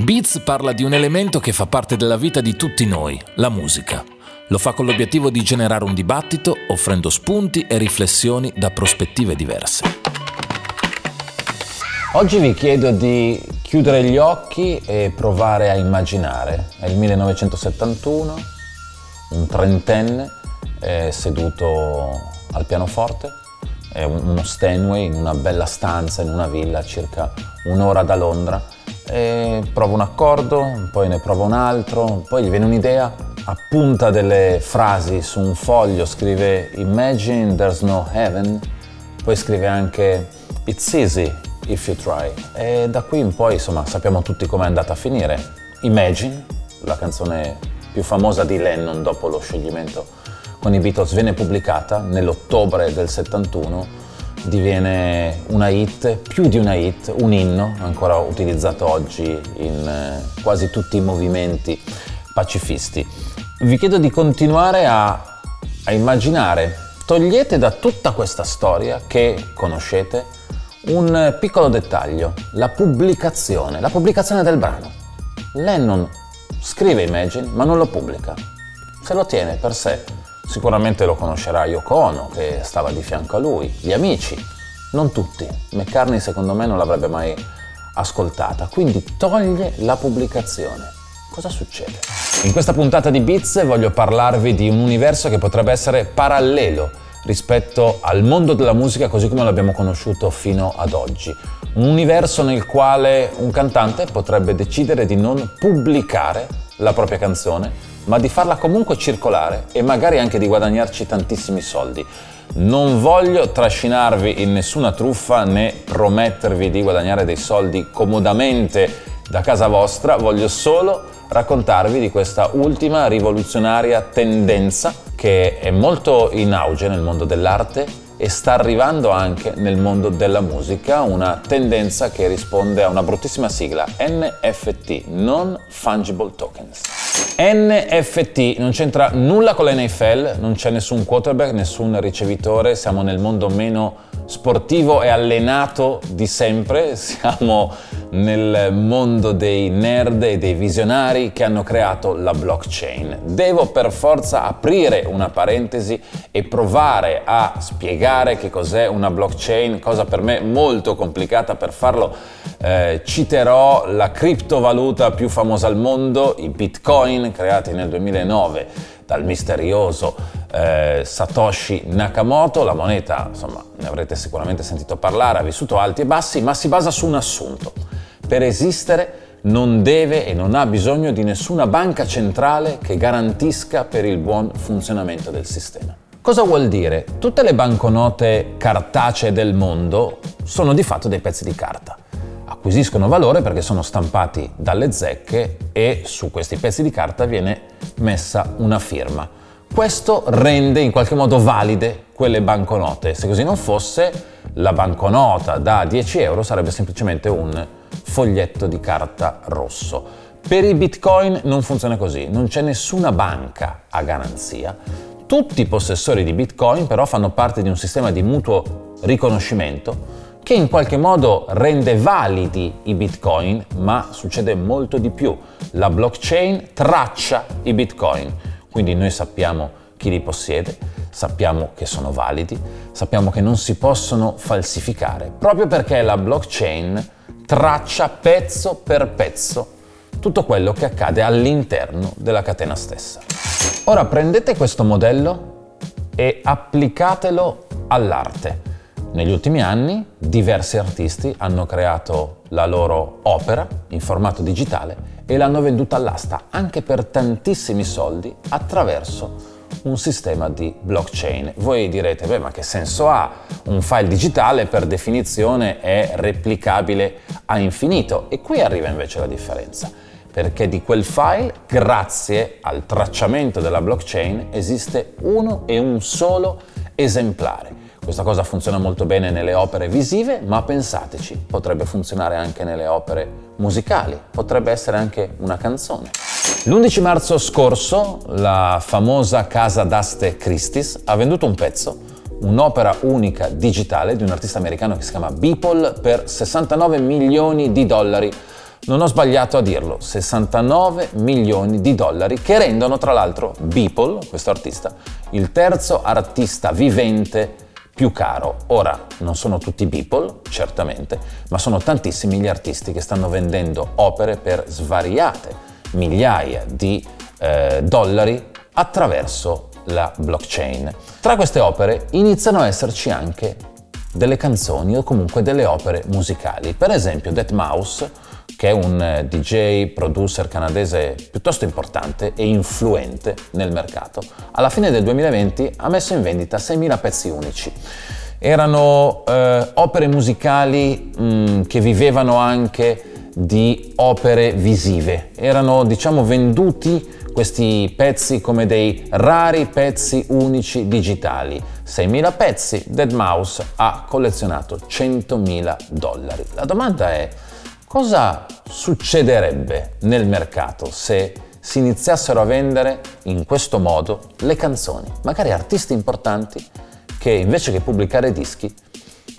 Beats parla di un elemento che fa parte della vita di tutti noi, la musica. Lo fa con l'obiettivo di generare un dibattito, offrendo spunti e riflessioni da prospettive diverse. Oggi vi chiedo di chiudere gli occhi e provare a immaginare. È il 1971, un trentenne è seduto al pianoforte, è uno Stanway in una bella stanza in una villa a circa un'ora da Londra e prova un accordo, poi ne prova un altro, poi gli viene un'idea, appunta delle frasi su un foglio, scrive Imagine there's no heaven, poi scrive anche It's easy if you try e da qui in poi insomma sappiamo tutti com'è andata a finire. Imagine, la canzone più famosa di Lennon dopo lo scioglimento con i Beatles, viene pubblicata nell'ottobre del 71 diviene una hit, più di una hit, un inno, ancora utilizzato oggi in eh, quasi tutti i movimenti pacifisti. Vi chiedo di continuare a, a immaginare, togliete da tutta questa storia che conoscete un piccolo dettaglio, la pubblicazione, la pubblicazione del brano. Lennon scrive Imagine ma non lo pubblica, se lo tiene per sé Sicuramente lo conoscerà Yoko Ono, che stava di fianco a lui, gli amici, non tutti. McCartney secondo me non l'avrebbe mai ascoltata, quindi toglie la pubblicazione. Cosa succede? In questa puntata di Beats voglio parlarvi di un universo che potrebbe essere parallelo rispetto al mondo della musica così come l'abbiamo conosciuto fino ad oggi. Un universo nel quale un cantante potrebbe decidere di non pubblicare la propria canzone ma di farla comunque circolare e magari anche di guadagnarci tantissimi soldi. Non voglio trascinarvi in nessuna truffa né promettervi di guadagnare dei soldi comodamente da casa vostra, voglio solo raccontarvi di questa ultima rivoluzionaria tendenza che è molto in auge nel mondo dell'arte e sta arrivando anche nel mondo della musica una tendenza che risponde a una bruttissima sigla NFT, Non Fungible Tokens. NFT non c'entra nulla con l'NFL, non c'è nessun quarterback, nessun ricevitore, siamo nel mondo meno sportivo e allenato di sempre, siamo nel mondo dei nerd e dei visionari che hanno creato la blockchain. Devo per forza aprire una parentesi e provare a spiegare che cos'è una blockchain, cosa per me molto complicata per farlo. Eh, citerò la criptovaluta più famosa al mondo, i bitcoin creati nel 2009 dal misterioso eh, Satoshi Nakamoto. La moneta, insomma, ne avrete sicuramente sentito parlare, ha vissuto alti e bassi, ma si basa su un assunto. Per esistere non deve e non ha bisogno di nessuna banca centrale che garantisca per il buon funzionamento del sistema. Cosa vuol dire? Tutte le banconote cartacee del mondo sono di fatto dei pezzi di carta. Acquisiscono valore perché sono stampati dalle zecche e su questi pezzi di carta viene messa una firma. Questo rende in qualche modo valide quelle banconote. Se così non fosse, la banconota da 10 euro sarebbe semplicemente un foglietto di carta rosso. Per i bitcoin non funziona così, non c'è nessuna banca a garanzia. Tutti i possessori di bitcoin però fanno parte di un sistema di mutuo riconoscimento che in qualche modo rende validi i bitcoin, ma succede molto di più. La blockchain traccia i bitcoin, quindi noi sappiamo chi li possiede, sappiamo che sono validi, sappiamo che non si possono falsificare, proprio perché la blockchain traccia pezzo per pezzo tutto quello che accade all'interno della catena stessa. Ora prendete questo modello e applicatelo all'arte. Negli ultimi anni diversi artisti hanno creato la loro opera in formato digitale e l'hanno venduta all'asta anche per tantissimi soldi attraverso un sistema di blockchain. Voi direte, beh, ma che senso ha? Un file digitale per definizione è replicabile a infinito e qui arriva invece la differenza, perché di quel file, grazie al tracciamento della blockchain, esiste uno e un solo esemplare. Questa cosa funziona molto bene nelle opere visive, ma pensateci, potrebbe funzionare anche nelle opere musicali, potrebbe essere anche una canzone. L'11 marzo scorso la famosa casa d'aste Christie's ha venduto un pezzo, un'opera unica digitale di un artista americano che si chiama Beeple per 69 milioni di dollari non ho sbagliato a dirlo, 69 milioni di dollari che rendono tra l'altro Beeple, questo artista, il terzo artista vivente più caro. Ora, non sono tutti Beeple, certamente, ma sono tantissimi gli artisti che stanno vendendo opere per svariate migliaia di eh, dollari attraverso la blockchain. Tra queste opere iniziano a esserci anche delle canzoni o comunque delle opere musicali. Per esempio Dead Mouse, che è un eh, DJ producer canadese piuttosto importante e influente nel mercato, alla fine del 2020 ha messo in vendita 6.000 pezzi unici. Erano eh, opere musicali mh, mm, che vivevano anche di opere visive. Erano, diciamo, venduti questi pezzi come dei rari pezzi unici digitali. 6.000 pezzi, Dead Mouse ha collezionato 100.000 dollari. La domanda è cosa succederebbe nel mercato se si iniziassero a vendere in questo modo le canzoni, magari artisti importanti che invece che pubblicare dischi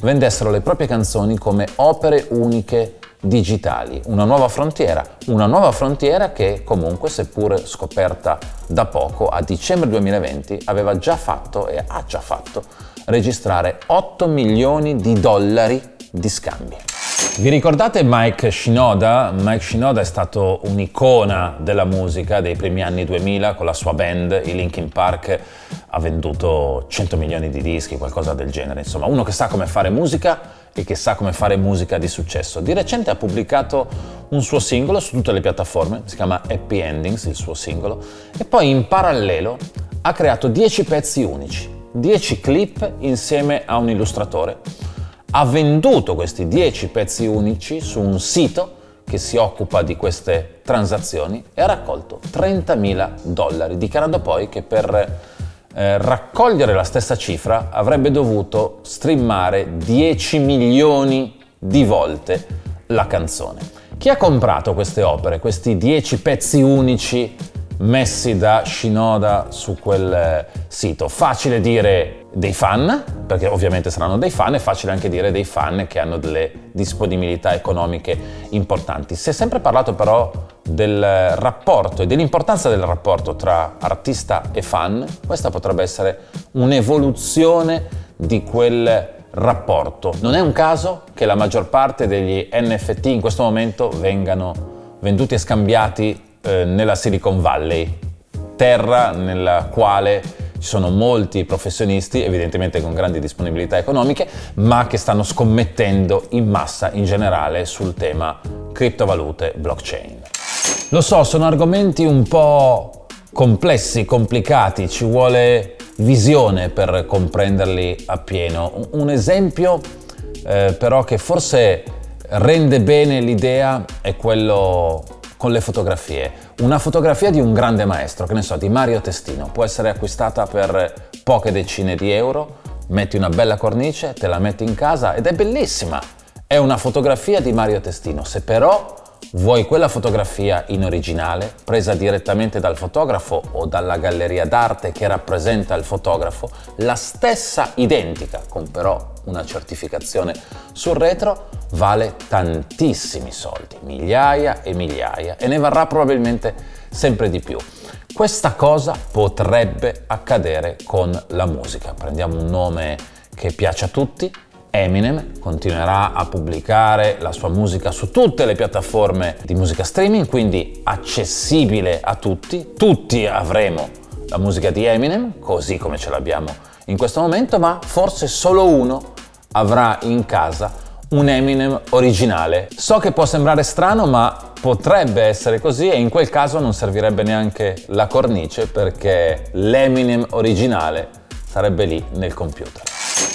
vendessero le proprie canzoni come opere uniche digitali, una nuova frontiera, una nuova frontiera che comunque seppur scoperta da poco a dicembre 2020 aveva già fatto e ha già fatto registrare 8 milioni di dollari di scambi. Vi ricordate Mike Shinoda? Mike Shinoda è stato un'icona della musica dei primi anni 2000 con la sua band, i Linkin Park, ha venduto 100 milioni di dischi, qualcosa del genere, insomma, uno che sa come fare musica e che sa come fare musica di successo. Di recente ha pubblicato un suo singolo su tutte le piattaforme, si chiama Happy Endings, il suo singolo, e poi in parallelo ha creato 10 pezzi unici, 10 clip insieme a un illustratore ha venduto questi 10 pezzi unici su un sito che si occupa di queste transazioni e ha raccolto 30.000 dollari, dichiarando poi che per eh, raccogliere la stessa cifra avrebbe dovuto streamare 10 milioni di volte la canzone. Chi ha comprato queste opere, questi 10 pezzi unici messi da Shinoda su quel eh, sito? Facile dire dei fan, perché ovviamente saranno dei fan, è facile anche dire dei fan che hanno delle disponibilità economiche importanti. Si è sempre parlato però del rapporto e dell'importanza del rapporto tra artista e fan, questa potrebbe essere un'evoluzione di quel rapporto. Non è un caso che la maggior parte degli NFT in questo momento vengano venduti e scambiati eh, nella Silicon Valley, terra nella quale ci sono molti professionisti, evidentemente con grandi disponibilità economiche, ma che stanno scommettendo in massa in generale sul tema criptovalute blockchain. Lo so, sono argomenti un po' complessi, complicati, ci vuole visione per comprenderli appieno. Un esempio eh, però che forse rende bene l'idea è quello con le fotografie. Una fotografia di un grande maestro, che ne so, di Mario Testino, può essere acquistata per poche decine di euro, metti una bella cornice, te la metti in casa ed è bellissima. È una fotografia di Mario Testino. Se però vuoi quella fotografia in originale, presa direttamente dal fotografo o dalla galleria d'arte che rappresenta il fotografo, la stessa identica, con però una certificazione sul retro, vale tantissimi soldi, migliaia e migliaia, e ne varrà probabilmente sempre di più. Questa cosa potrebbe accadere con la musica. Prendiamo un nome che piace a tutti, Eminem continuerà a pubblicare la sua musica su tutte le piattaforme di musica streaming, quindi accessibile a tutti. Tutti avremo la musica di Eminem, così come ce l'abbiamo in questo momento, ma forse solo uno avrà in casa un Eminem originale. So che può sembrare strano, ma potrebbe essere così e in quel caso non servirebbe neanche la cornice perché l'Eminem originale sarebbe lì nel computer.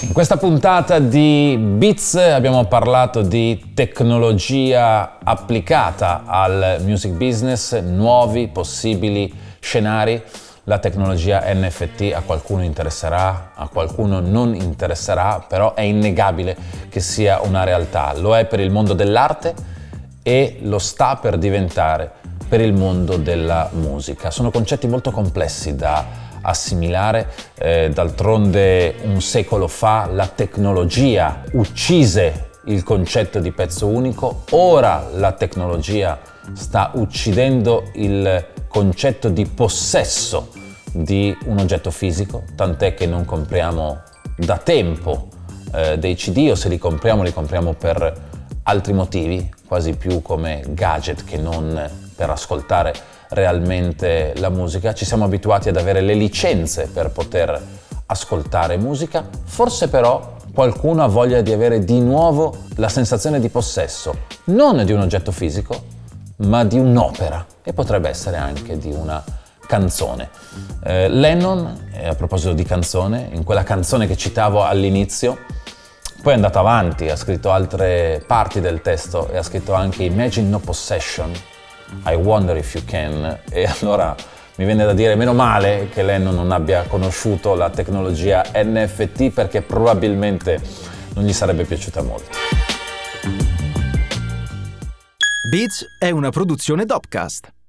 In questa puntata di Beats abbiamo parlato di tecnologia applicata al music business, nuovi possibili scenari. La tecnologia NFT a qualcuno interesserà, a qualcuno non interesserà, però è innegabile che sia una realtà. Lo è per il mondo dell'arte e lo sta per diventare per il mondo della musica. Sono concetti molto complessi da assimilare. Eh, d'altronde un secolo fa la tecnologia uccise il concetto di pezzo unico, ora la tecnologia sta uccidendo il concetto di possesso di un oggetto fisico, tant'è che non compriamo da tempo eh, dei CD o se li compriamo li compriamo per altri motivi, quasi più come gadget che non per ascoltare realmente la musica. Ci siamo abituati ad avere le licenze per poter ascoltare musica, forse però qualcuno ha voglia di avere di nuovo la sensazione di possesso, non di un oggetto fisico, ma di un'opera e potrebbe essere anche di una canzone. Eh, Lennon, eh, a proposito di canzone, in quella canzone che citavo all'inizio, poi è andato avanti, ha scritto altre parti del testo e ha scritto anche Imagine No Possession, I Wonder If You Can, e allora mi viene da dire meno male che Lennon non abbia conosciuto la tecnologia NFT perché probabilmente non gli sarebbe piaciuta molto. Beats è una produzione Dopcast.